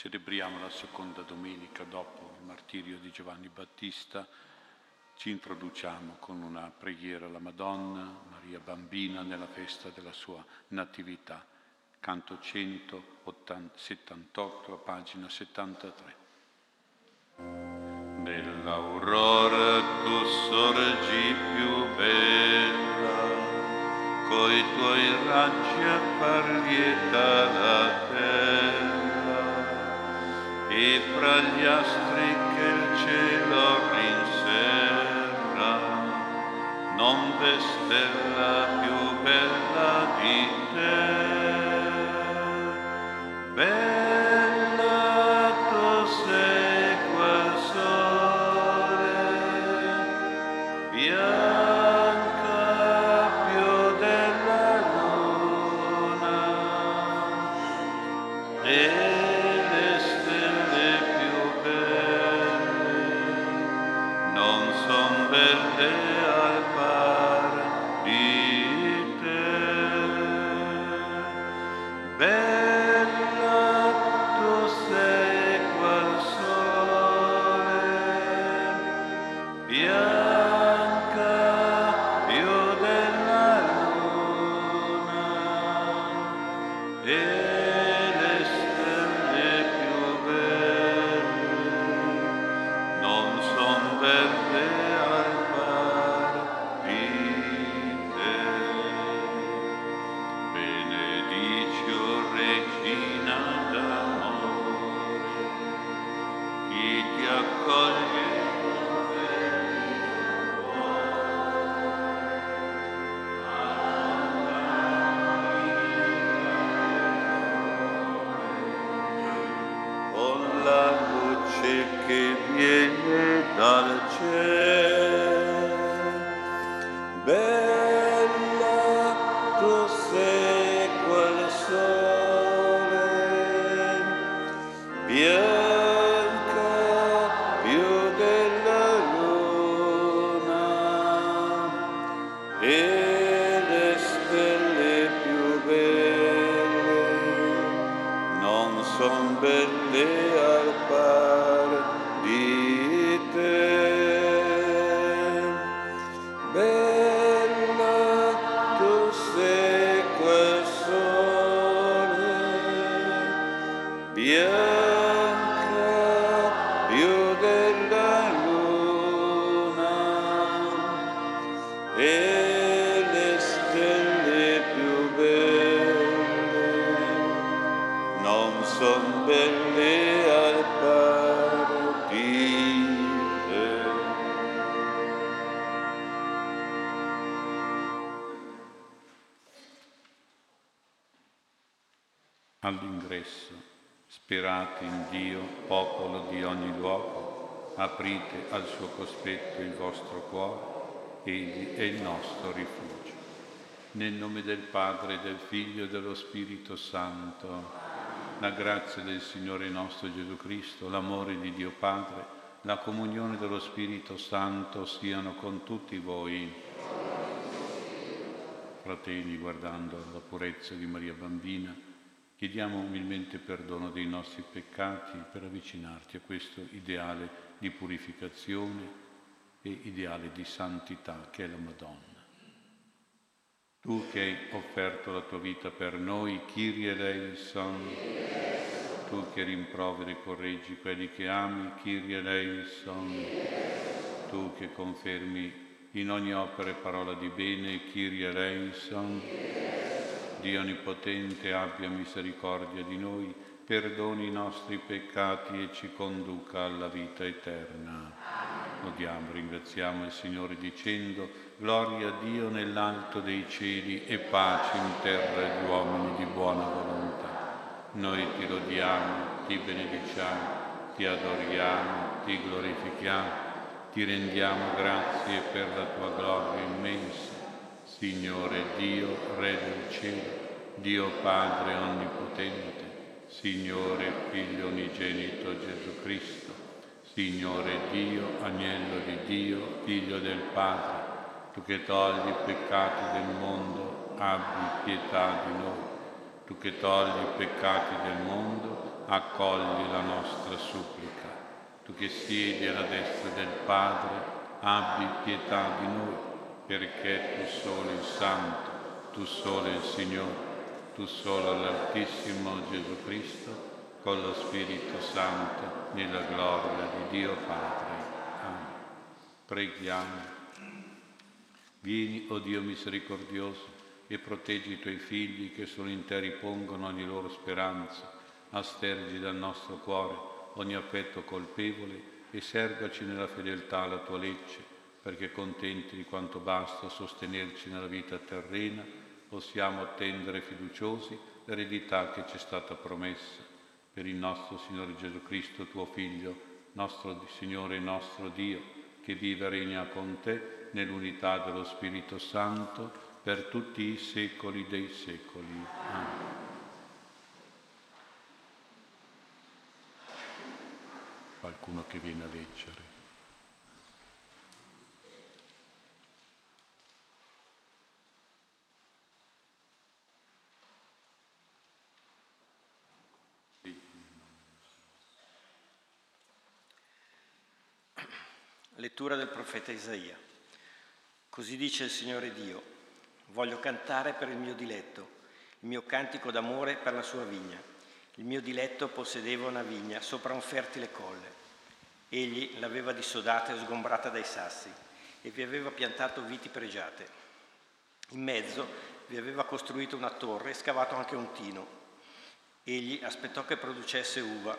Celebriamo la seconda domenica dopo il martirio di Giovanni Battista. Ci introduciamo con una preghiera alla Madonna, Maria Bambina, nella festa della sua natività. Canto 178, pagina 73. Nell'aurora tu sorgi più bella, coi tuoi raggi apparlieta la terra, e fra gli astri che il cielo rinserra, non v'è stella più bella di te. Popolo di ogni luogo, aprite al suo cospetto il vostro cuore, egli è il nostro rifugio. Nel nome del Padre, del Figlio e dello Spirito Santo, la grazia del Signore nostro Gesù Cristo, l'amore di Dio Padre, la comunione dello Spirito Santo siano con tutti voi. Fratelli, guardando la purezza di Maria Bambina, Chiediamo umilmente perdono dei nostri peccati per avvicinarti a questo ideale di purificazione e ideale di santità che è la Madonna. Tu che hai offerto la tua vita per noi, Kyrie eleison, tu che rimproveri e correggi quelli che ami, Kyrie eleison, tu che confermi in ogni opera e parola di bene, Kyrie eleison, Dio Onnipotente abbia misericordia di noi, perdoni i nostri peccati e ci conduca alla vita eterna. Lodiamo, ringraziamo il Signore dicendo, Gloria a Dio nell'alto dei cieli e pace in terra agli uomini di buona volontà. Noi ti lodiamo, ti benediciamo, ti adoriamo, ti glorifichiamo, ti rendiamo grazie per la tua gloria immensa Signore Dio, Re del cielo, Dio Padre Onnipotente, Signore Figlio Unigenito Gesù Cristo, Signore Dio, Agnello di Dio, Figlio del Padre, tu che togli i peccati del mondo, abbi pietà di noi. Tu che togli i peccati del mondo, accogli la nostra supplica. Tu che siedi alla destra del Padre, abbi pietà di noi, perché tu solo il Santo, tu solo il Signore, tu solo l'Altissimo Gesù Cristo, con lo Spirito Santo, nella gloria di Dio Padre. Amen. Preghiamo. Vieni, o oh Dio misericordioso, e proteggi i tuoi figli che interi pongono ogni loro speranza aspergi dal nostro cuore ogni affetto colpevole e sergaci nella fedeltà alla tua legge, perché contenti di quanto basta sostenerci nella vita terrena, possiamo attendere fiduciosi l'eredità che ci è stata promessa. Per il nostro Signore Gesù Cristo, tuo Figlio, nostro Signore e nostro Dio, che vive e regna con te nell'unità dello Spirito Santo per tutti i secoli dei secoli. Amen. qualcuno che viene a leggere. Lettura del profeta Isaia. Così dice il Signore Dio, voglio cantare per il mio diletto, il mio cantico d'amore per la sua vigna. Il mio diletto possedeva una vigna sopra un fertile colle. Egli l'aveva dissodata e sgombrata dai sassi e vi aveva piantato viti pregiate. In mezzo vi aveva costruito una torre e scavato anche un tino. Egli aspettò che producesse uva.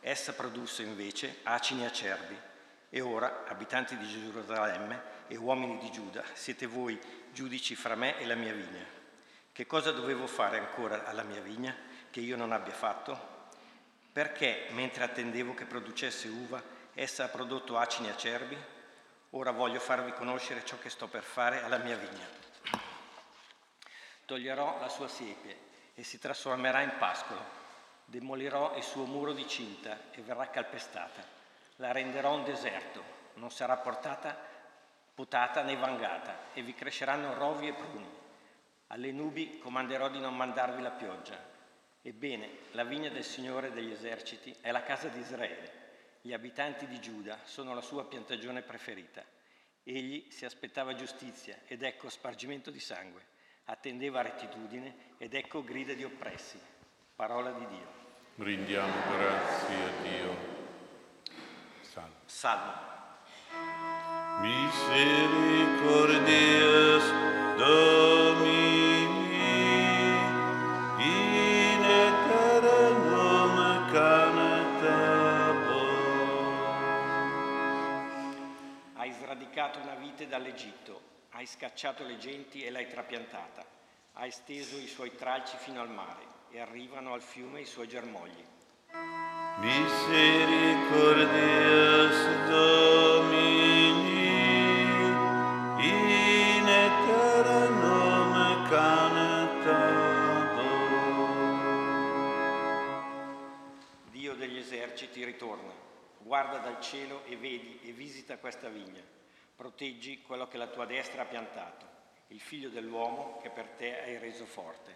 Essa produsse invece acini acerbi. E ora, abitanti di Gerusalemme e uomini di Giuda, siete voi giudici fra me e la mia vigna. Che cosa dovevo fare ancora alla mia vigna? che io non abbia fatto? Perché, mentre attendevo che producesse uva, essa ha prodotto acini acerbi? Ora voglio farvi conoscere ciò che sto per fare alla mia vigna. Toglierò la sua siepe e si trasformerà in pascolo. Demolirò il suo muro di cinta e verrà calpestata. La renderò un deserto, non sarà portata, potata né vangata, e vi cresceranno rovi e pruni. Alle nubi comanderò di non mandarvi la pioggia, Ebbene, la vigna del Signore degli eserciti è la casa di Israele. Gli abitanti di Giuda sono la sua piantagione preferita. Egli si aspettava giustizia ed ecco spargimento di sangue. Attendeva rettitudine ed ecco grida di oppressi. Parola di Dio. Brindiamo grazie a Dio. Salmo. Misericordias Domini. sradicato una vite dall'Egitto, hai scacciato le genti e l'hai trapiantata, hai steso i suoi tralci fino al mare e arrivano al fiume i suoi germogli. Misericordias guarda dal cielo e vedi e visita questa vigna Proteggi quello che la tua destra ha piantato, il figlio dell'uomo che per te hai reso forte.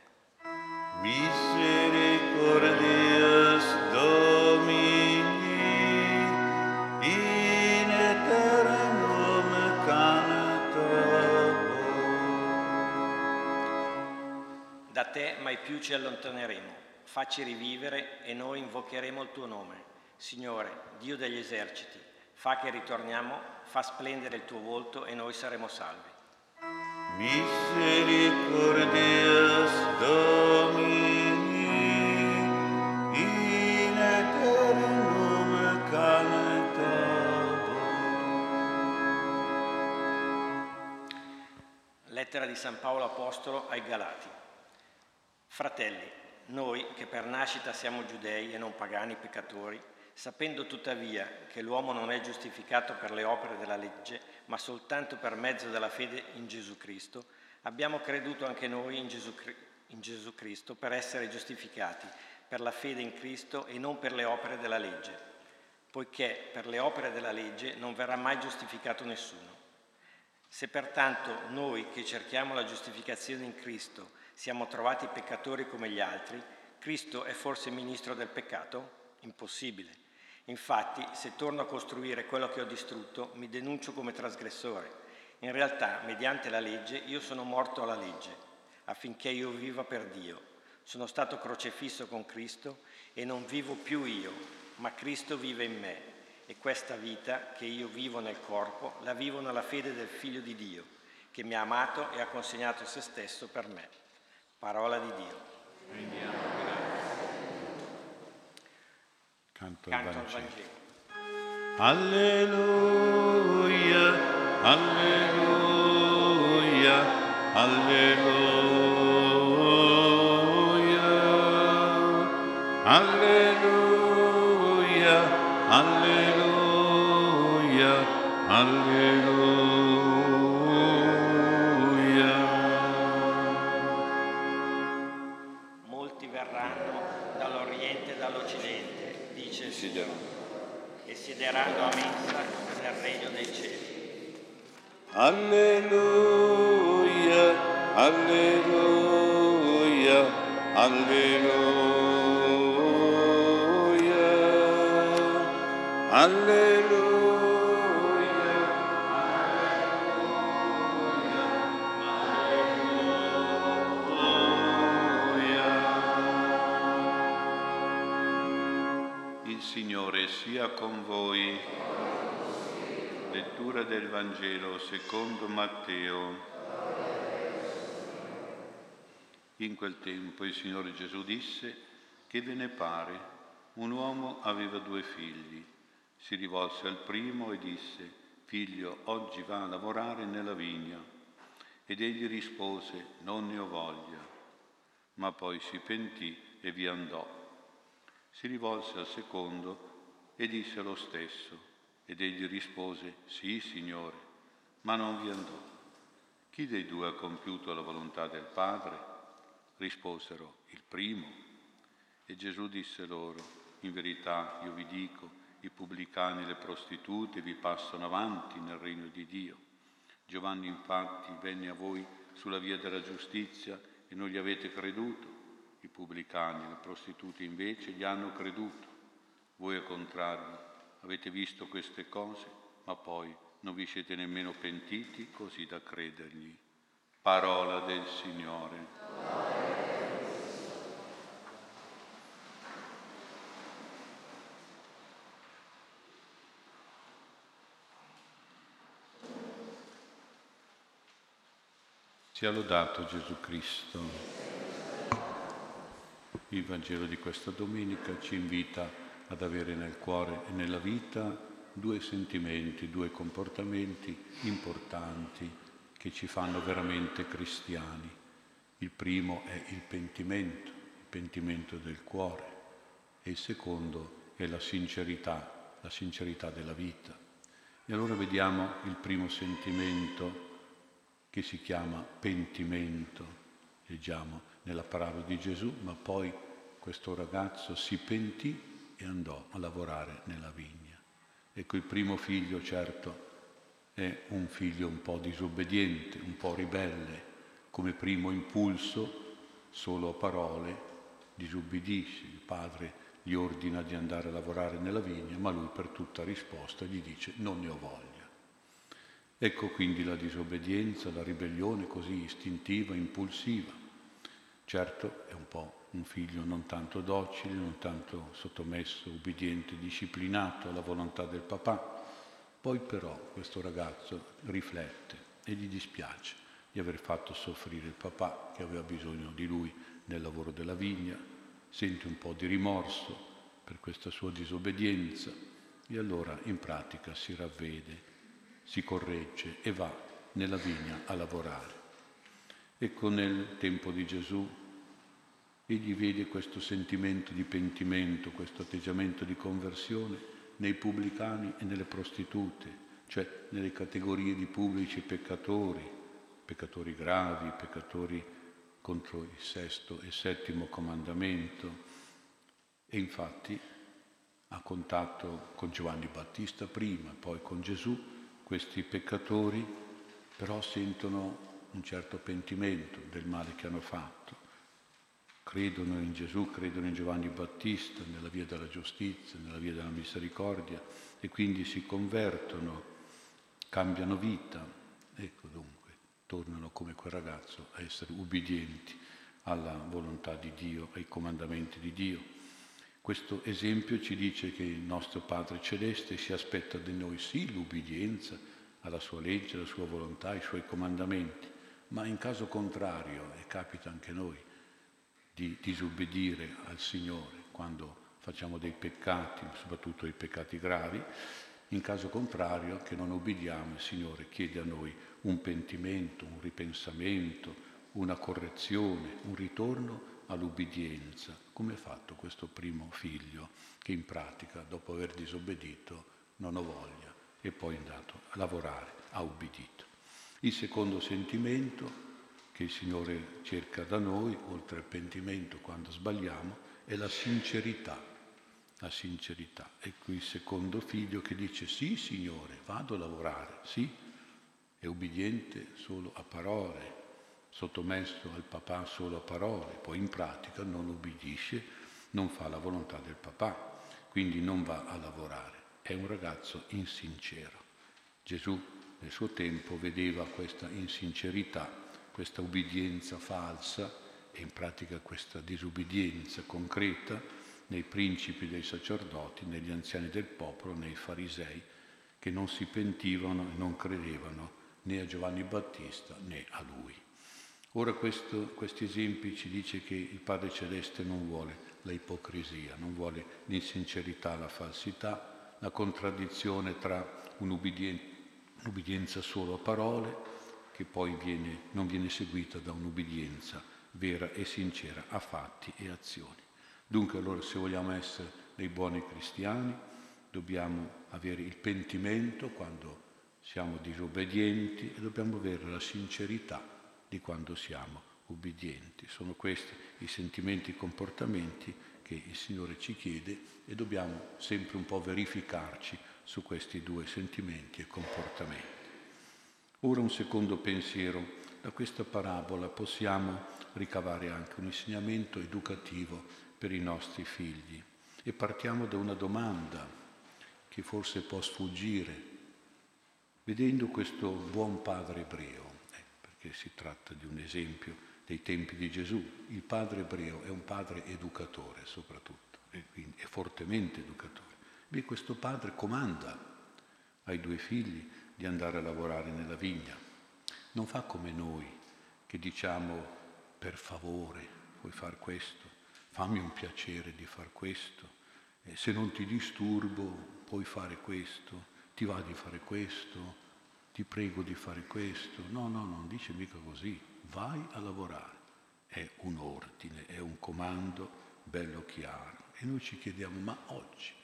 Misericordias Domini, in eternum canetabo. Da te mai più ci allontaneremo, facci rivivere e noi invocheremo il tuo nome. Signore, Dio degli eserciti, fa che ritorniamo fa splendere il tuo volto e noi saremo salvi. Misericordias Domini, in eternum canetabo. Lettera di San Paolo Apostolo ai Galati. Fratelli, noi che per nascita siamo giudei e non pagani peccatori, sapendo tuttavia che l'uomo non è giustificato per le opere della legge, ma soltanto per mezzo della fede in Gesù Cristo, abbiamo creduto anche noi in Gesù, in Gesù Cristo per essere giustificati per la fede in Cristo e non per le opere della legge, poiché per le opere della legge non verrà mai giustificato nessuno. Se pertanto noi che cerchiamo la giustificazione in Cristo siamo trovati peccatori come gli altri, Cristo è forse ministro del peccato? Impossibile. Infatti, se torno a costruire quello che ho distrutto, mi denuncio come trasgressore. In realtà, mediante la legge, io sono morto alla legge, affinché io viva per Dio. Sono stato crocefisso con Cristo e non vivo più io, ma Cristo vive in me. E questa vita che io vivo nel corpo, la vivo nella fede del Figlio di Dio, che mi ha amato e ha consegnato se stesso per me. Parola di Dio. Prendiamo. Canto, Canto al Vangelo. Alleluia, alleluia, alleluia, alleluia, alleluia, alleluia. Signore, e siederanno a mensa nel regno dei cieli. Alleluia, alleluia, alleluia, alleluia. Signore sia con voi. Lettura del Vangelo secondo Matteo. In quel tempo il Signore Gesù disse che ve ne pare. Un uomo aveva due figli. Si rivolse al primo e disse, figlio, oggi va a lavorare nella vigna. Ed egli rispose, non ne ho voglia. Ma poi si pentì e vi andò si rivolse al secondo e disse lo stesso. Ed egli rispose, sì, Signore, ma non vi andò. Chi dei due ha compiuto la volontà del Padre? Risposero, il primo. E Gesù disse loro, in verità io vi dico, i pubblicani e le prostitute vi passano avanti nel regno di Dio. Giovanni infatti venne a voi sulla via della giustizia e non gli avete creduto i pubblicani, le prostitute invece gli hanno creduto. Voi al contrario avete visto queste cose, ma poi non vi siete nemmeno pentiti così da credergli. Parola del Signore. Sia lodato Gesù Cristo. Il Vangelo di questa domenica ci invita ad avere nel cuore e nella vita due sentimenti, due comportamenti importanti che ci fanno veramente cristiani. Il primo è il pentimento, il pentimento del cuore e il secondo è la sincerità, la sincerità della vita. E allora vediamo il primo sentimento che si chiama pentimento, leggiamo nella parola di Gesù, ma poi questo ragazzo si pentì e andò a lavorare nella vigna. Ecco, il primo figlio certo è un figlio un po' disobbediente, un po' ribelle, come primo impulso, solo a parole, disubbidisce. Il padre gli ordina di andare a lavorare nella vigna, ma lui per tutta risposta gli dice non ne ho voglia. Ecco quindi la disobbedienza, la ribellione così istintiva, impulsiva. Certo è un po' un figlio non tanto docile, non tanto sottomesso, ubbidiente, disciplinato alla volontà del papà. Poi però questo ragazzo riflette e gli dispiace di aver fatto soffrire il papà che aveva bisogno di lui nel lavoro della vigna, sente un po' di rimorso per questa sua disobbedienza e allora in pratica si ravvede, si corregge e va nella vigna a lavorare. Ecco nel tempo di Gesù Egli vede questo sentimento di pentimento, questo atteggiamento di conversione nei pubblicani e nelle prostitute, cioè nelle categorie di pubblici peccatori, peccatori gravi, peccatori contro il sesto e settimo comandamento. E infatti ha contatto con Giovanni Battista prima, poi con Gesù, questi peccatori però sentono un certo pentimento del male che hanno fatto credono in Gesù, credono in Giovanni Battista, nella via della giustizia, nella via della misericordia e quindi si convertono, cambiano vita. Ecco dunque, tornano come quel ragazzo a essere ubbidienti alla volontà di Dio, ai comandamenti di Dio. Questo esempio ci dice che il nostro Padre Celeste si aspetta da noi sì l'ubbidienza alla sua legge, alla sua volontà, ai suoi comandamenti, ma in caso contrario, e capita anche noi, di disobbedire al Signore quando facciamo dei peccati, soprattutto i peccati gravi, in caso contrario che non obbediamo, il Signore chiede a noi un pentimento, un ripensamento, una correzione, un ritorno all'ubbidienza, come ha fatto questo primo figlio che in pratica, dopo aver disobbedito, non ho voglia e poi è andato a lavorare, ha ubbidito. Il secondo sentimento che il Signore cerca da noi, oltre al pentimento quando sbagliamo, è la sincerità. La sincerità. Ecco il secondo figlio che dice sì Signore, vado a lavorare, sì, è ubbidiente solo a parole, sottomesso al papà solo a parole, poi in pratica non ubbidisce, non fa la volontà del papà, quindi non va a lavorare. È un ragazzo insincero. Gesù nel suo tempo vedeva questa insincerità, questa ubbidienza falsa e in pratica questa disubbidienza concreta nei principi dei sacerdoti, negli anziani del popolo, nei farisei, che non si pentivano e non credevano né a Giovanni Battista né a lui. Ora questo, questi esempi ci dice che il Padre Celeste non vuole la ipocrisia, non vuole l'insincerità, la falsità, la contraddizione tra un'ubbidienza solo a parole, che poi viene, non viene seguita da un'ubbidienza vera e sincera a fatti e azioni. Dunque allora se vogliamo essere dei buoni cristiani dobbiamo avere il pentimento quando siamo disobbedienti e dobbiamo avere la sincerità di quando siamo ubbidienti. Sono questi i sentimenti e i comportamenti che il Signore ci chiede e dobbiamo sempre un po' verificarci su questi due sentimenti e comportamenti. Ora un secondo pensiero. Da questa parabola possiamo ricavare anche un insegnamento educativo per i nostri figli. E partiamo da una domanda che forse può sfuggire. Vedendo questo buon padre ebreo, che si tratta di un esempio dei tempi di Gesù. Il padre ebreo è un padre educatore soprattutto, e quindi è fortemente educatore. Beh, questo padre comanda ai due figli di andare a lavorare nella vigna. Non fa come noi che diciamo per favore puoi fare questo, fammi un piacere di fare questo, e se non ti disturbo puoi fare questo, ti va di fare questo, ti prego di fare questo. No, no, non dice mica così. Vai a lavorare. È un ordine, è un comando bello chiaro. E noi ci chiediamo, ma oggi,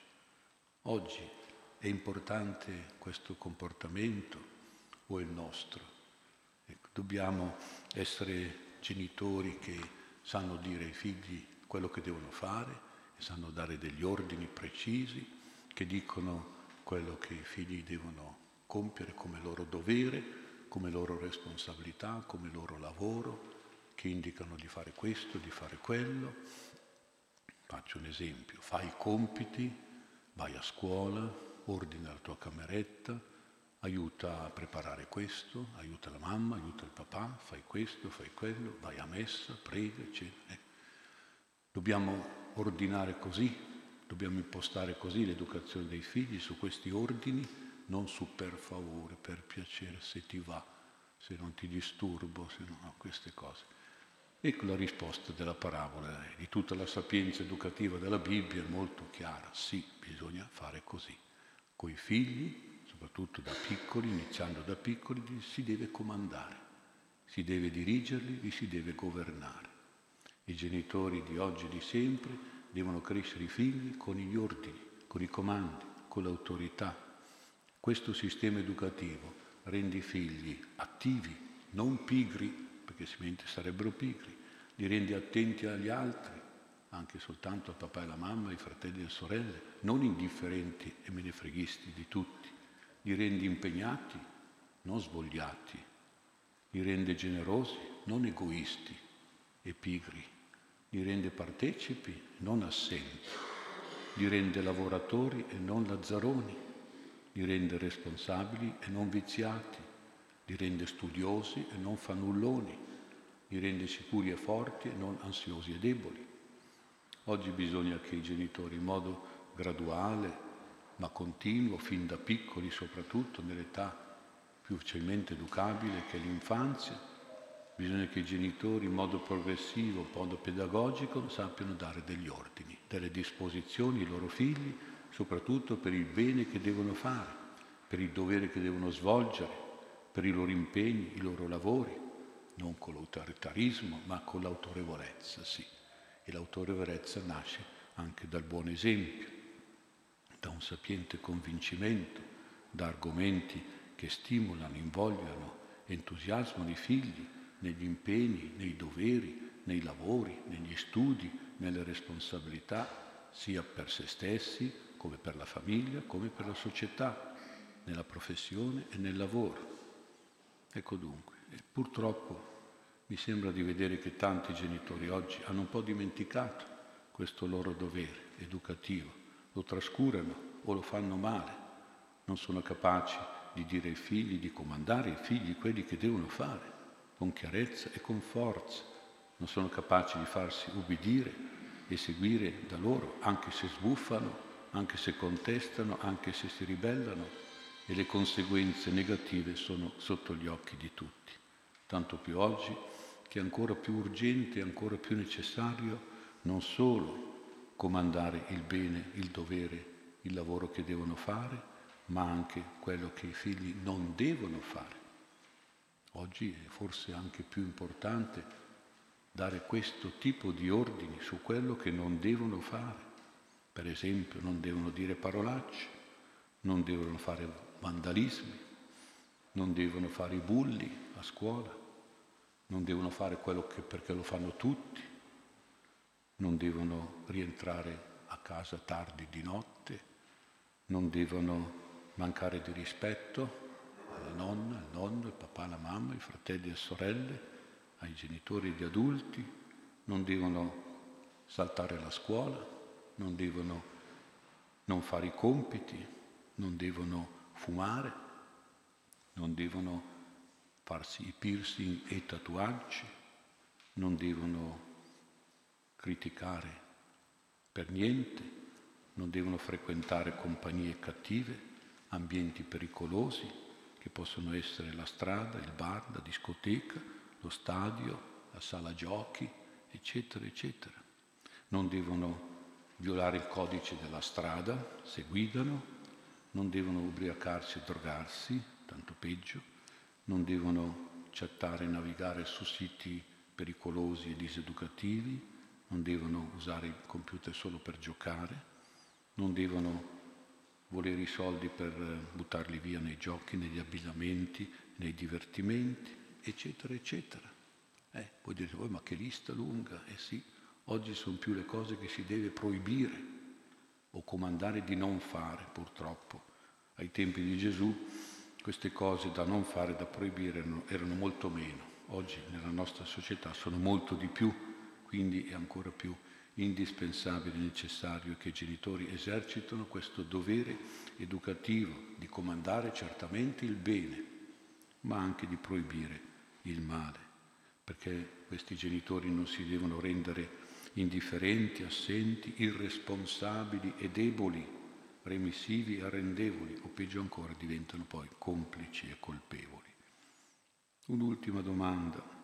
oggi è importante questo comportamento o è il nostro? Ecco, dobbiamo essere genitori che sanno dire ai figli quello che devono fare e sanno dare degli ordini precisi che dicono quello che i figli devono compiere come loro dovere, come loro responsabilità, come loro lavoro, che indicano di fare questo, di fare quello. Faccio un esempio, fai i compiti, vai a scuola, ordina la tua cameretta, aiuta a preparare questo, aiuta la mamma, aiuta il papà, fai questo, fai quello, vai a messa, prega, eccetera. Dobbiamo ordinare così, dobbiamo impostare così l'educazione dei figli su questi ordini non su per favore, per piacere, se ti va, se non ti disturbo, se no, no queste cose. Ecco la risposta della parabola, di tutta la sapienza educativa della Bibbia è molto chiara, sì, bisogna fare così. Coi figli, soprattutto da piccoli, iniziando da piccoli, si deve comandare, si deve dirigerli, li si deve governare. I genitori di oggi e di sempre devono crescere i figli con gli ordini, con i comandi, con l'autorità, questo sistema educativo rende i figli attivi, non pigri, perché altrimenti sarebbero pigri, li rende attenti agli altri, anche soltanto al papà e alla mamma, ai fratelli e alle sorelle, non indifferenti e menefreghisti di tutti, li rende impegnati, non svogliati, li rende generosi, non egoisti e pigri. li rende partecipi, non assenti, li rende lavoratori e non lazzaroni, li rende responsabili e non viziati, li rende studiosi e non fannulloni, li rende sicuri e forti e non ansiosi e deboli. Oggi bisogna che i genitori in modo graduale, ma continuo, fin da piccoli soprattutto, nell'età più facilmente educabile che è l'infanzia, bisogna che i genitori in modo progressivo, in modo pedagogico, sappiano dare degli ordini, delle disposizioni ai loro figli, soprattutto per il bene che devono fare, per il dovere che devono svolgere, per i loro impegni, i loro lavori, non con l'autoritarismo, ma con l'autorevolezza, sì. E l'autorevolezza nasce anche dal buon esempio, da un sapiente convincimento, da argomenti che stimolano, invogliano, entusiasmano i figli negli impegni, nei doveri, nei lavori, negli studi, nelle responsabilità, sia per se stessi, come per la famiglia, come per la società, nella professione e nel lavoro. Ecco dunque, purtroppo mi sembra di vedere che tanti genitori oggi hanno un po' dimenticato questo loro dovere educativo. Lo trascurano o lo fanno male, non sono capaci di dire ai figli, di comandare ai figli quelli che devono fare, con chiarezza e con forza, non sono capaci di farsi ubbidire e seguire da loro, anche se sbuffano, anche se contestano, anche se si ribellano e le conseguenze negative sono sotto gli occhi di tutti. Tanto più oggi che è ancora più urgente, ancora più necessario non solo comandare il bene, il dovere, il lavoro che devono fare, ma anche quello che i figli non devono fare. Oggi è forse anche più importante dare questo tipo di ordini su quello che non devono fare. Per esempio, non devono dire parolacce, non devono fare vandalismi, non devono fare i bulli a scuola, non devono fare quello che perché lo fanno tutti, non devono rientrare a casa tardi di notte, non devono mancare di rispetto alla nonna, al nonno, al papà, alla mamma, ai fratelli e sorelle, ai genitori e agli adulti, non devono saltare la scuola, non devono non fare i compiti, non devono fumare, non devono farsi i piercing e i tatuaggi, non devono criticare per niente, non devono frequentare compagnie cattive, ambienti pericolosi che possono essere la strada, il bar, la discoteca, lo stadio, la sala giochi, eccetera, eccetera. Non devono violare il codice della strada se guidano, non devono ubriacarsi e drogarsi, tanto peggio, non devono chattare e navigare su siti pericolosi e diseducativi, non devono usare il computer solo per giocare, non devono volere i soldi per eh, buttarli via nei giochi, negli abbinamenti, nei divertimenti, eccetera, eccetera. Eh, voi dite, oh, ma che lista lunga? Eh sì, oggi sono più le cose che si deve proibire o comandare di non fare, purtroppo. Ai tempi di Gesù queste cose da non fare, da proibire erano, molto meno. Oggi nella nostra società sono molto di più quindi è ancora più indispensabile e necessario che i genitori esercitino questo dovere educativo di comandare certamente il bene, ma anche di proibire il male, perché questi genitori non si devono rendere indifferenti, assenti, irresponsabili e deboli, remissivi arrendevoli, o peggio ancora diventano poi complici e colpevoli. Un'ultima domanda.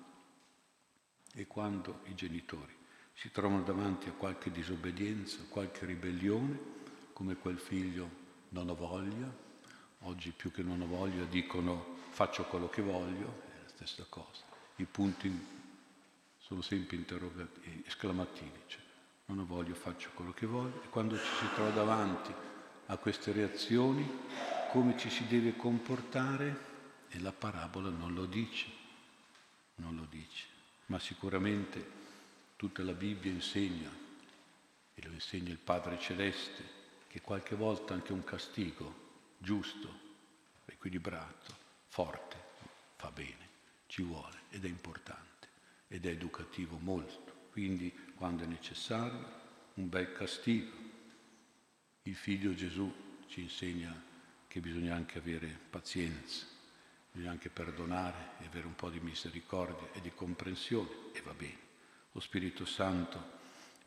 E quando i genitori si trovano davanti a qualche disobbedienza, qualche ribellione, come quel figlio non ho voglia, oggi più che non ho voglia dicono faccio quello che voglio, è la stessa cosa. I punti sono sempre interrogativi, esclamativi, cioè non ho voglia, faccio quello che voglio. E quando ci si trova davanti a queste reazioni, come ci si deve comportare? E la parabola non lo dice, non lo dice ma sicuramente tutta la Bibbia insegna, e lo insegna il Padre Celeste, che qualche volta anche un castigo giusto, equilibrato, forte, fa bene, ci vuole ed è importante ed è educativo molto. quindi quando è necessario un bel castigo. Il figlio Gesù ci insegna che bisogna anche avere pazienza, bisogna anche perdonare e avere un po' di misericordia e di comprensione e va bene. Lo Spirito Santo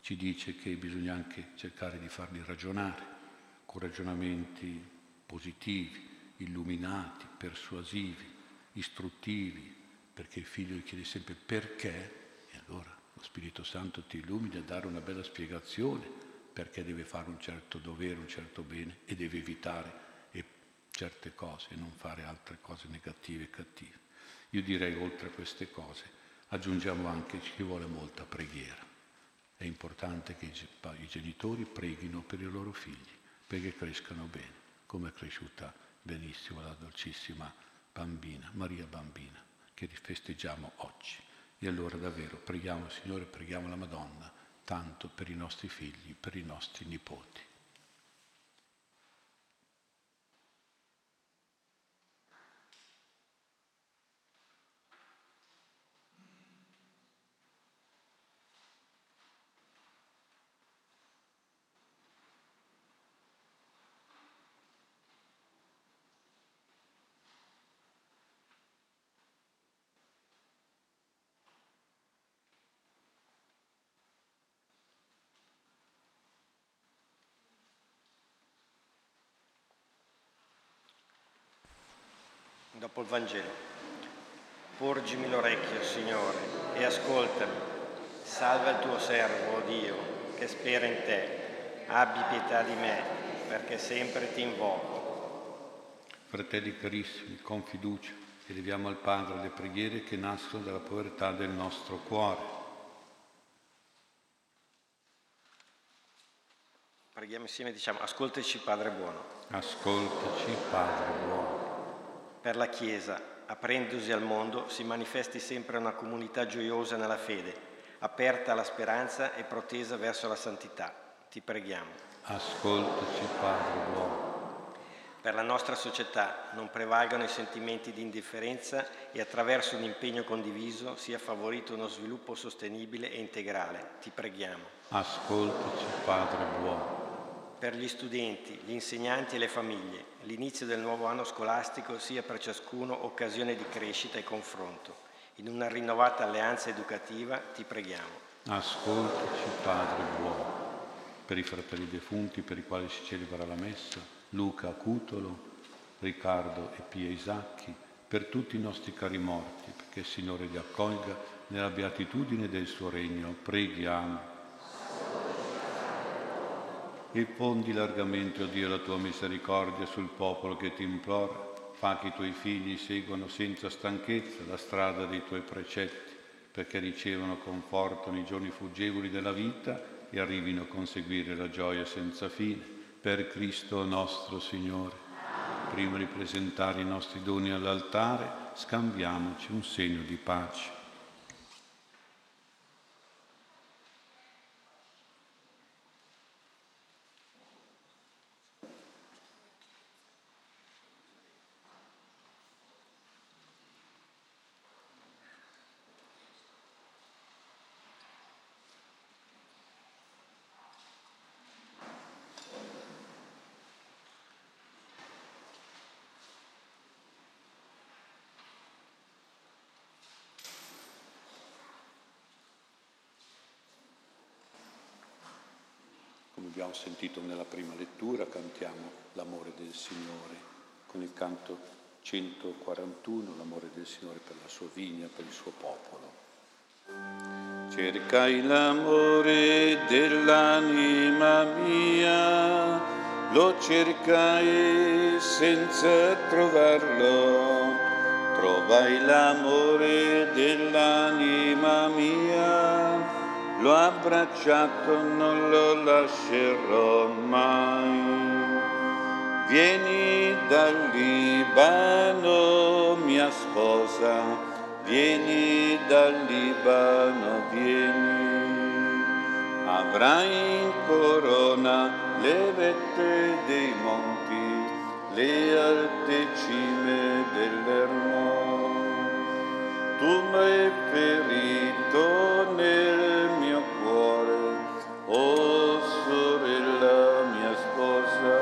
ci dice che bisogna anche cercare di farli ragionare con ragionamenti positivi, illuminati, persuasivi, istruttivi, perché il figlio gli chiede sempre perché, e allora lo Spirito Santo ti illumina a dare una bella spiegazione perché deve fare un certo dovere, un certo bene e deve evitare certe cose e non fare altre cose negative e cattive. Io direi oltre a queste cose aggiungiamo anche che ci vuole molta preghiera. È importante che i genitori preghino per i loro figli perché crescano bene, come è cresciuta benissimo la dolcissima bambina, Maria Bambina, che festeggiamo oggi. E allora davvero preghiamo, Signore, preghiamo la Madonna, tanto per i nostri figli, per i nostri nipoti. Vangelo. Porgimi l'orecchio, Signore, e ascoltami. Salva il tuo servo, oh Dio, che spera in te. Abbi pietà di me, perché sempre ti invoco. Fratelli carissimi, con fiducia eleviamo al Padre le preghiere che nascono dalla povertà del nostro cuore. Preghiamo insieme e diciamo, ascoltaci Padre buono. Ascoltaci Padre buono per la Chiesa, aprendosi al mondo, si manifesti sempre una comunità gioiosa nella fede, aperta alla speranza e protesa verso la santità. Ti preghiamo. Ascoltaci, Padre buono. Per la nostra società non prevalgano i sentimenti di indifferenza e attraverso un impegno condiviso sia favorito uno sviluppo sostenibile e integrale. Ti preghiamo. Ascoltaci, Padre buono per gli studenti, gli insegnanti e le famiglie, l'inizio del nuovo anno scolastico sia per ciascuno occasione di crescita e confronto. In una rinnovata alleanza educativa ti preghiamo. Ascoltaci, Padre buono, per i fratelli defunti per i quali si celebra la messa, Luca Cutolo, Riccardo e Pia Isacchi, per tutti i nostri cari morti, perché il Signore li accolga nella beatitudine del suo regno. Preghiamo e fondi largamente, o oh Dio, la tua misericordia sul popolo che ti implora. Fa che i tuoi figli seguano senza stanchezza la strada dei tuoi precetti, perché ricevano conforto nei giorni fuggevoli della vita e arrivino a conseguire la gioia senza fine. Per Cristo nostro Signore. Prima di presentare i nostri doni all'altare, scambiamoci un segno di pace. Abbiamo sentito nella prima lettura, cantiamo l'amore del Signore con il canto 141, l'amore del Signore per la sua vigna, per il suo popolo. Cercai l'amore dell'anima mia, lo cercai senza trovarlo, trovai l'amore dell'anima mia l'ho abbracciato, non lo lascerò mai. Vieni dal Libano, mia sposa, vieni dal Libano, vieni. Avrai in corona le vette dei monti, le alte cime dell'Ermo. Tu mi hai ferito nel Oh sorella mia sposa,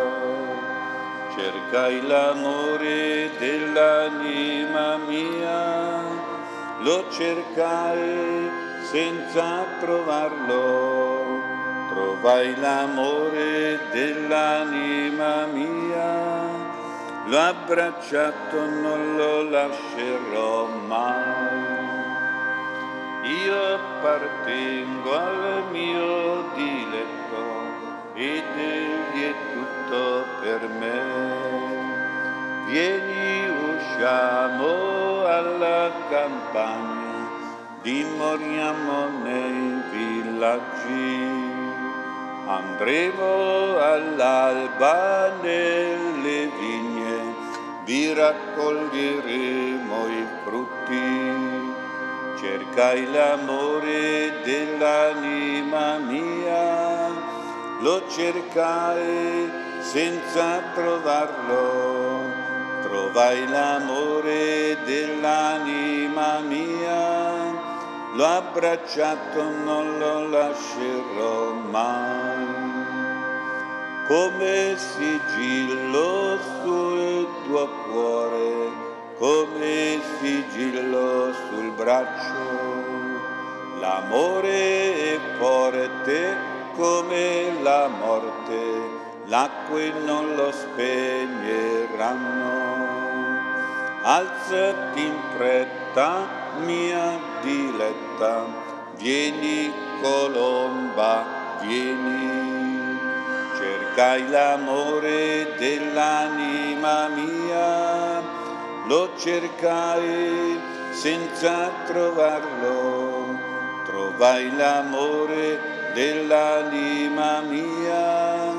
cercai l'amore dell'anima mia, lo cercai senza trovarlo, trovai l'amore dell'anima mia, l'ho abbracciato, non lo lascerò mai. Io appartengo al mio diletto ed egli è tutto per me. Vieni, usciamo alla campagna, dimoriamo nei villaggi. Andremo all'alba nelle vigne, vi raccoglieremo i frutti cercai l'amore dell'anima mia, lo cercai senza trovarlo, trovai l'amore dell'anima mia, l'ho abbracciato, non lo lascerò mai. Come sigillo sul tuo cuore, come sigillo sul braccio. L'amore è forte come la morte, l'acque non lo spegneranno. Alzati in fretta, mia diletta, vieni colomba, vieni. Cercai l'amore dell'anima mia, lo cercai senza trovarlo, trovai l'amore dell'anima mia,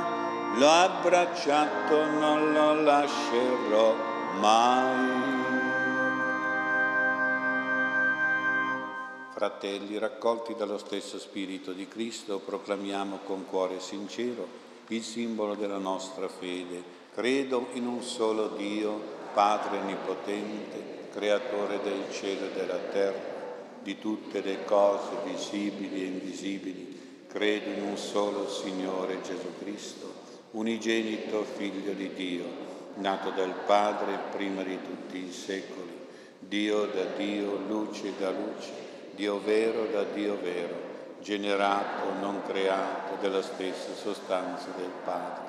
l'ho abbracciato, non lo lascerò mai. Fratelli, raccolti dallo stesso Spirito di Cristo, proclamiamo con cuore sincero il simbolo della nostra fede. Credo in un solo Dio, Padre Onnipotente, Creatore del cielo e della terra, di tutte le cose visibili e invisibili, credo in un solo Signore Gesù Cristo, unigenito Figlio di Dio, nato dal Padre prima di tutti i secoli, Dio da Dio, luce da luce, Dio vero da Dio vero, generato, non creato, della stessa sostanza del Padre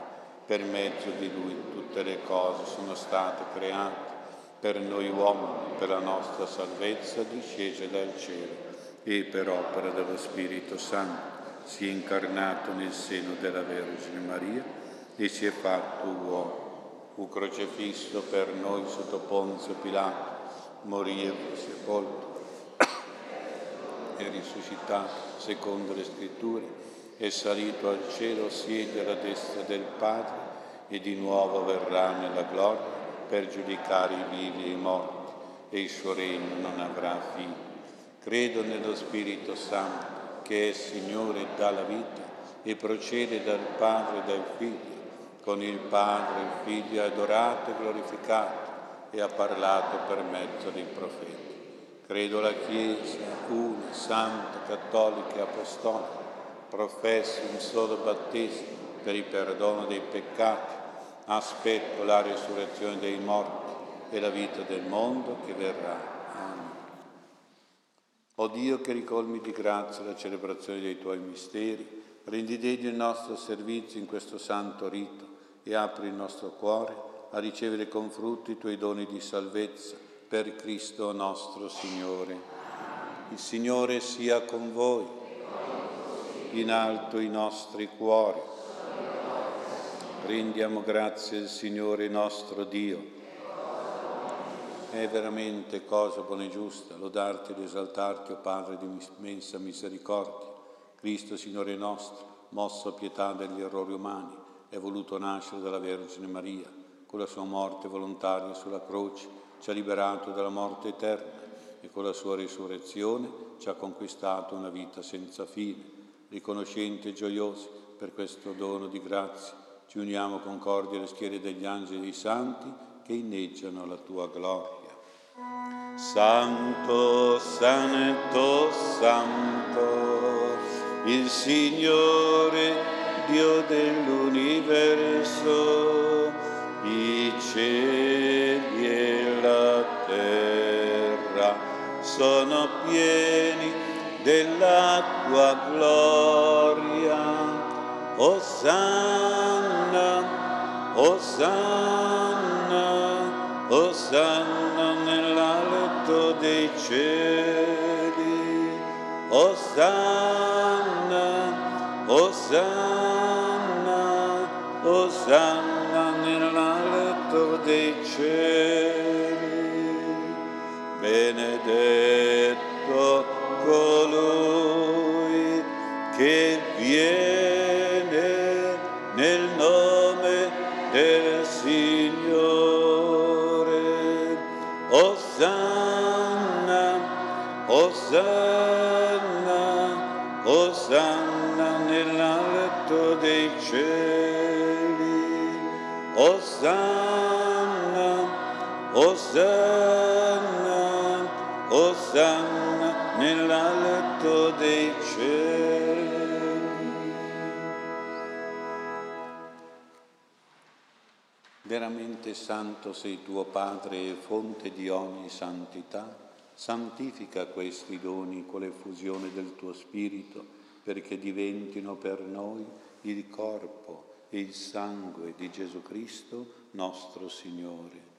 per mezzo di Lui tutte le cose sono state create, per noi uomini, per la nostra salvezza discese dal cielo e per opera dello Spirito Santo si è incarnato nel seno della Vergine Maria e si è fatto uomo. Fu crocefisso per noi sotto Ponzio Pilato, morì sepolto e risuscitato secondo le scritture è salito al cielo, siede alla destra del Padre e di nuovo verrà nella gloria per giudicare i vivi e i morti e il suo regno non avrà fine. Credo nello Spirito Santo che è Signore e dà la vita e procede dal Padre e dal Figlio. Con il Padre il Figlio è adorato e glorificato e ha parlato per mezzo dei profeti. Credo la Chiesa, una, santa, cattolica e apostolica professi un solo battesimo per il perdono dei peccati, aspetto la risurrezione dei morti e la vita del mondo che verrà. Amen. O Dio che ricolmi di grazia la celebrazione dei tuoi misteri, rendi degno il nostro servizio in questo santo rito e apri il nostro cuore a ricevere con frutti i tuoi doni di salvezza per Cristo nostro Signore. Il Signore sia con voi in alto i nostri cuori. Rendiamo grazie al Signore nostro Dio. È veramente cosa buona e giusta lodarti ed esaltarti, o oh Padre di immensa misericordia. Cristo, Signore nostro, mosso a pietà degli errori umani, è voluto nascere dalla Vergine Maria. Con la sua morte volontaria sulla croce ci ha liberato dalla morte eterna e con la sua risurrezione ci ha conquistato una vita senza fine riconoscenti e gioiosi per questo dono di grazia, ci uniamo con cordi alle schiere degli angeli e dei santi che inneggiano la tua gloria. Santo, santo, santo, il Signore, Dio dell'universo, i cieli e la terra sono pieni della tua gloria. Osanna, Osanna, Osanna nell'alto dei cieli. Osanna, Osanna, Osanna nell'alto dei cieli. Benedetto Osanna, Osanna nell'alto dei cieli. Veramente santo sei tuo Padre e fonte di ogni santità. Santifica questi doni con l'effusione del tuo Spirito perché diventino per noi il corpo e il sangue di Gesù Cristo nostro Signore.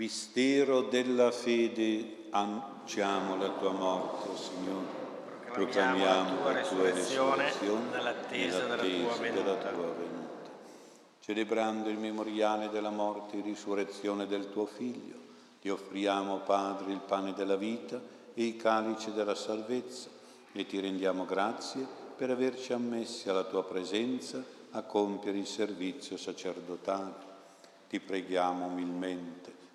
Mistero della fede, annunciamo la tua morte, Signore. Proclamiamo la tua resurrezione nell'attesa della, tua della tua venuta. Celebrando il memoriale della morte e risurrezione del tuo Figlio, ti offriamo, Padre, il pane della vita e il calice della salvezza e ti rendiamo grazie per averci ammessi alla tua presenza a compiere il servizio sacerdotale. Ti preghiamo umilmente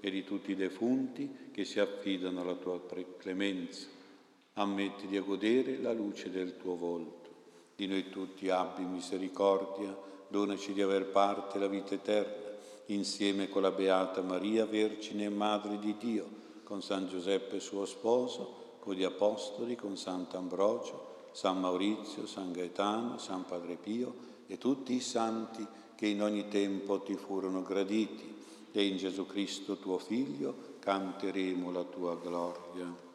e di tutti i defunti che si affidano alla tua clemenza. Ammetti di godere la luce del tuo volto. Di noi tutti abbi misericordia, donaci di aver parte la vita eterna, insieme con la Beata Maria, Vergine e Madre di Dio, con San Giuseppe suo sposo, con gli Apostoli, con Sant'Ambrogio, San Maurizio, San Gaetano, San Padre Pio e tutti i santi che in ogni tempo ti furono graditi e in Gesù Cristo tuo Figlio canteremo la tua gloria.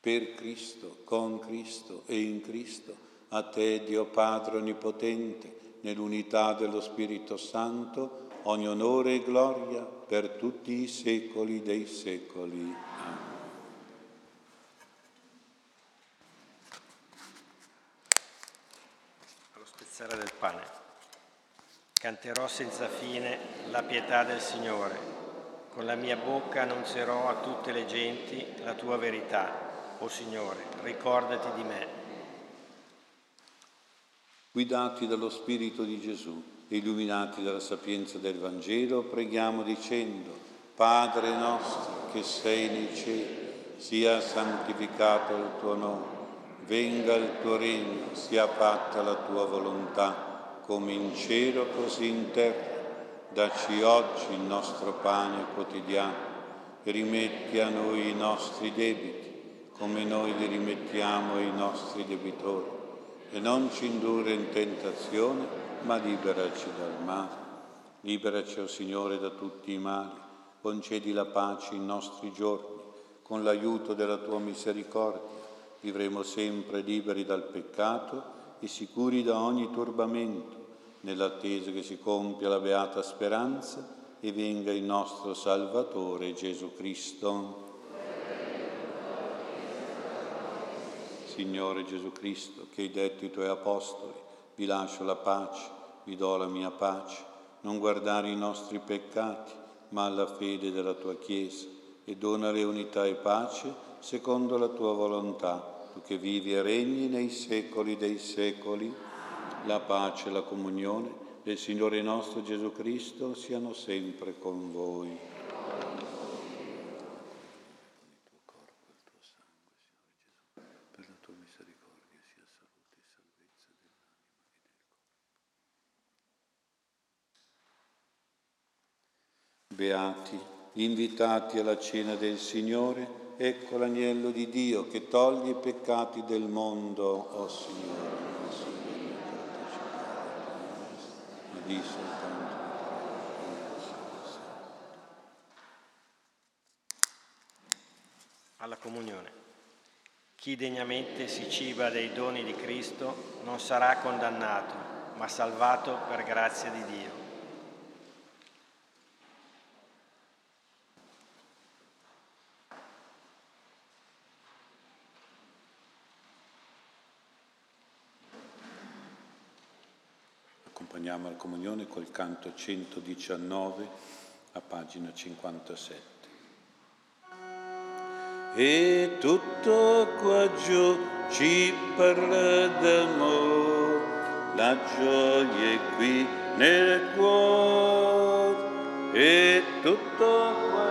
Per Cristo, con Cristo e in Cristo, a te Dio Padre Onnipotente, nell'unità dello Spirito Santo, ogni onore e gloria per tutti i secoli dei secoli. Amen. Allo spezzare del pane. Canterò senza fine la pietà del Signore. Con la mia bocca annunzierò a tutte le genti la tua verità. O Signore, ricordati di me. Guidati dallo Spirito di Gesù, illuminati dalla sapienza del Vangelo, preghiamo dicendo, Padre nostro che sei nei cieli, sia santificato il tuo nome, venga il tuo regno, sia fatta la tua volontà, come in cielo così in terra. Dacci oggi il nostro pane quotidiano e rimetti a noi i nostri debiti, come noi li rimettiamo ai nostri debitori, e non ci indurre in tentazione, ma liberaci dal male. Liberaci, o oh Signore, da tutti i mali, concedi la pace in nostri giorni, con l'aiuto della tua misericordia. Vivremo sempre liberi dal peccato e sicuri da ogni turbamento, nell'attesa che si compia la beata speranza e venga il nostro Salvatore Gesù Cristo. Signore Gesù Cristo, che hai detto ai tuoi apostoli, vi lascio la pace, vi do la mia pace, non guardare i nostri peccati, ma alla fede della tua Chiesa, e donare unità e pace secondo la tua volontà, tu che vivi e regni nei secoli dei secoli. La pace e la comunione del Signore nostro Gesù Cristo siano sempre con voi. Beati, invitati alla cena del Signore, ecco l'agnello di Dio che toglie i peccati del mondo, o oh Signore. Di soltanto alla comunione. Chi degnamente si ciba dei doni di Cristo non sarà condannato, ma salvato per grazia di Dio. Accompagniamo alla comunione col canto 119 a pagina 57. E tutto qua giù ci parla d'amore, la gioia è qui nel cuore, e tutto qua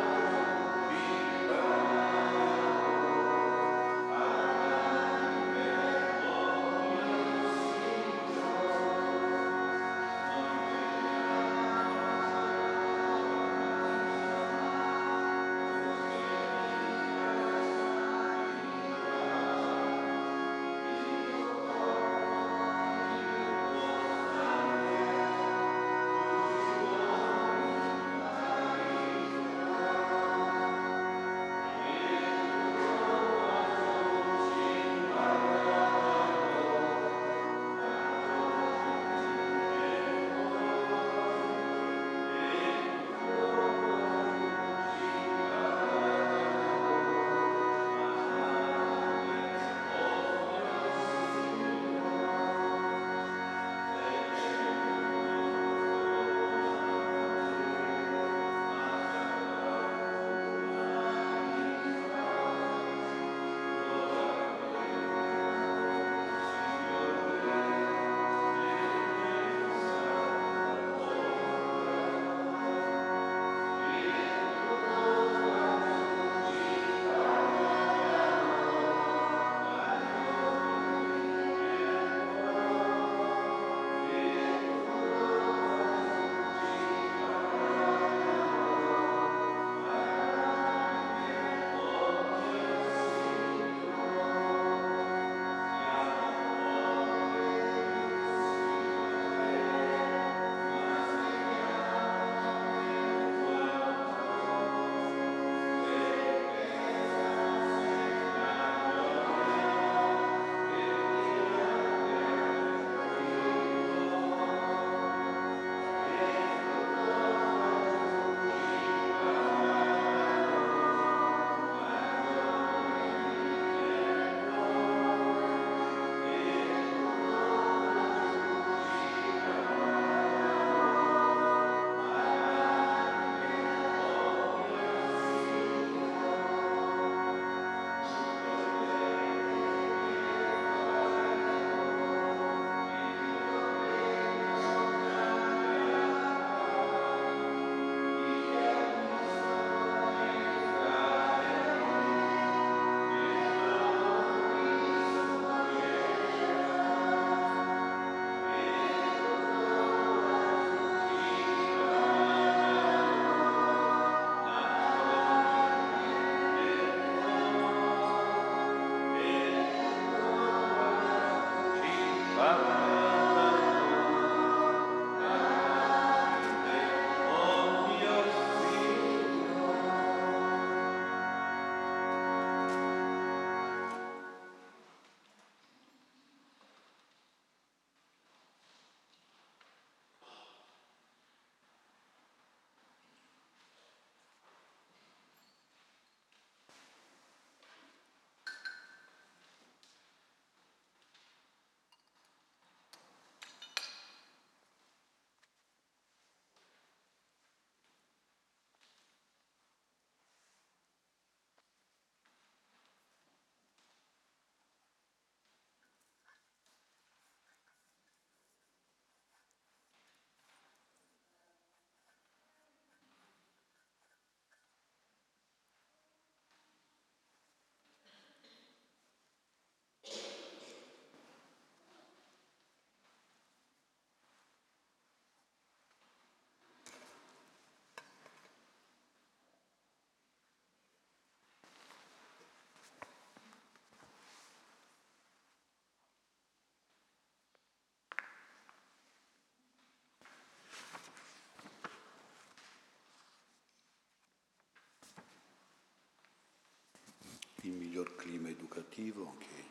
il miglior clima educativo che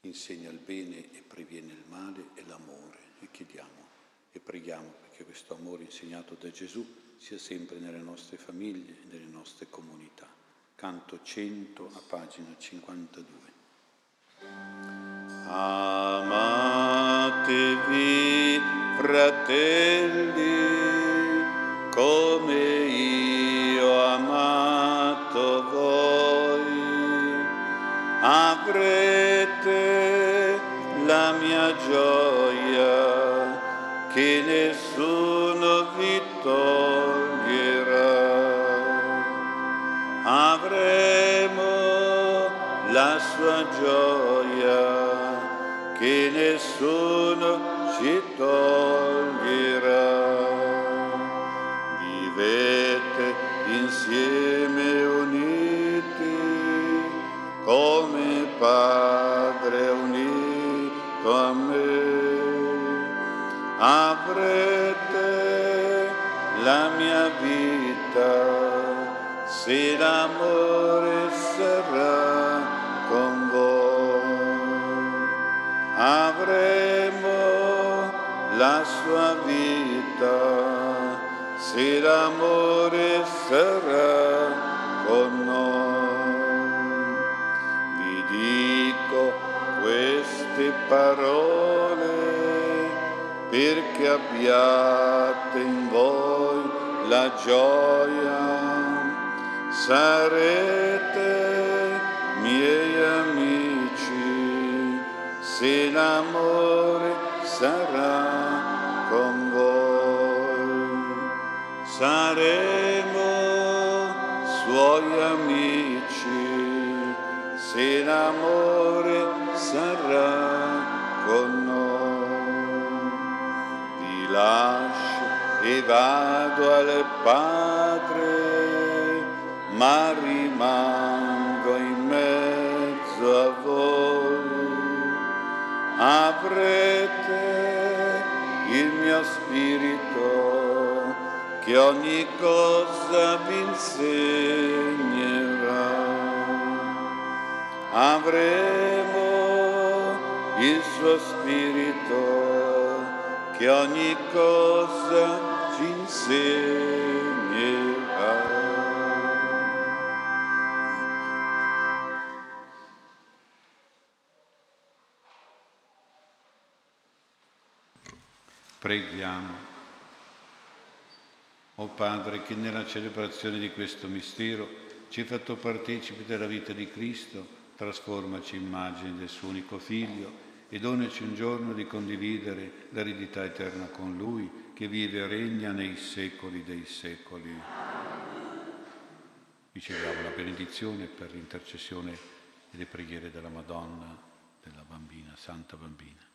insegna il bene e previene il male è l'amore e chiediamo e preghiamo perché questo amore insegnato da Gesù sia sempre nelle nostre famiglie e nelle nostre comunità. Canto 100 a pagina 52. Amatevi fratelli come io ho amato voi, avrete la mia gioia che nessuno vi toglierà. La mia vita se l'amore sarà con voi. Avremo la sua vita se l'amore sarà con noi. Vi dico queste parole perché abbiate in voi la gioia sarete miei amici se l'amore sarà con voi. Saremo vado al Padre ma rimango in mezzo a voi. Avrete il mio spirito che ogni cosa vi insegnerà. Avremo il suo spirito che ogni cosa. Preghiamo. O Padre, che nella celebrazione di questo mistero ci hai fatto partecipi della vita di Cristo, trasformaci immagine del suo unico Figlio e donaci un giorno di condividere l'eredità eterna con Lui, che vive e regna nei secoli dei secoli. Riceviamo la benedizione per l'intercessione e le preghiere della Madonna, della bambina, Santa Bambina.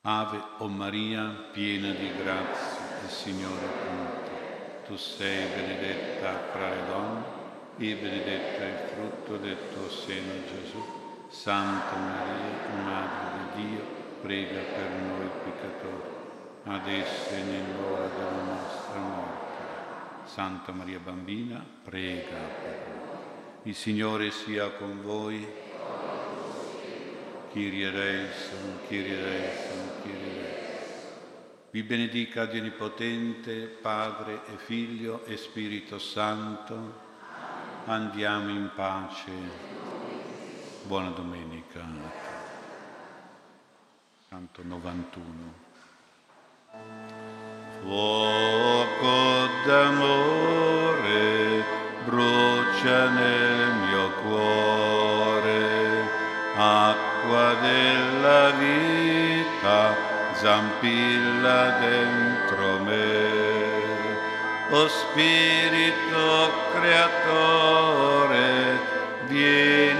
Ave, o Maria, piena di grazia, il Signore è con te. Tu sei benedetta fra le donne e benedetto è il frutto del tuo seno, Gesù. Santa Maria, Madre di Dio, prega per noi peccatori, adesso e nell'ora della nostra morte. Santa Maria Bambina, prega per noi. Il Signore sia con voi. Kyrie eleison, Kyrie eleison, Kyrie eleison. Vi benedica Dio Onnipotente, Padre e Figlio e Spirito Santo. Andiamo in pace. Buona domenica. Canto 91. Fuoco d'amore brucia nel mio cuore, acqua della vita zampilla dentro me. O Spirito Creatore, vieni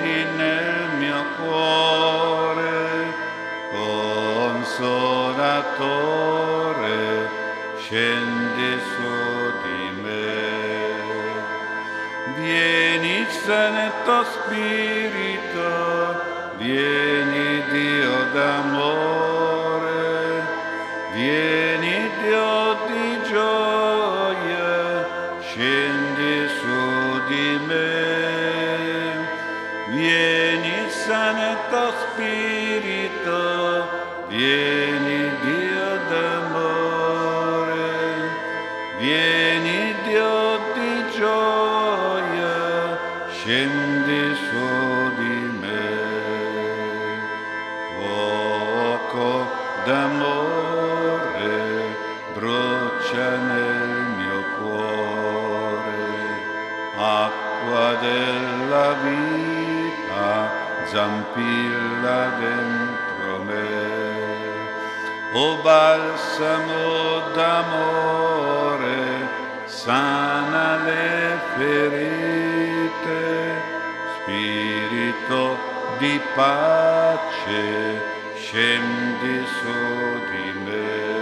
consolatore, scendi su di me. Vieni Santo Spirito, balsamo d'amore, sana le ferite, spirito di pace, scendi su di me.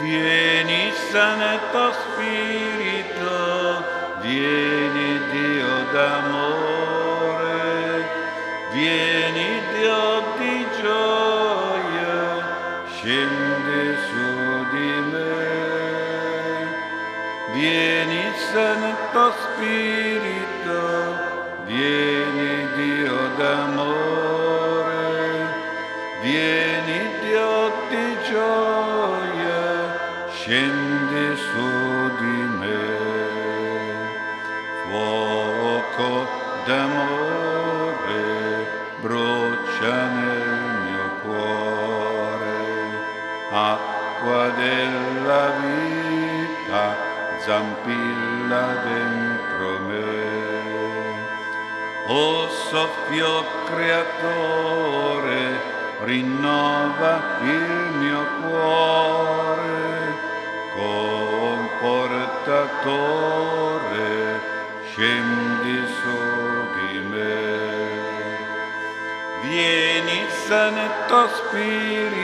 Vieni Santo Spirito, vieni Dio d'amore, soffio creatore, rinnova il mio cuore, confortatore, scendi su di me. Vieni Santo Spirito,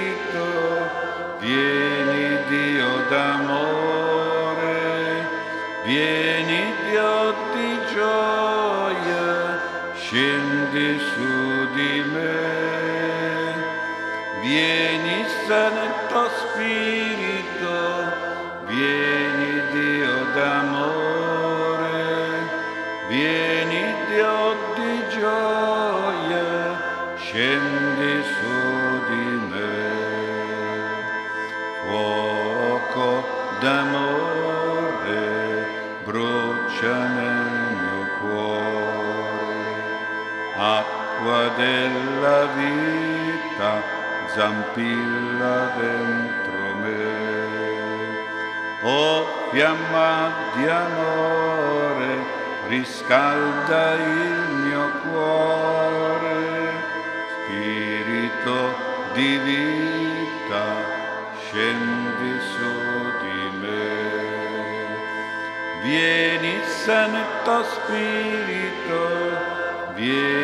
della vita zampilla dentro me. O fiamma di amore, riscalda il mio cuore, spirito di vita, scendi su di me. Vieni Santo Spirito, vieni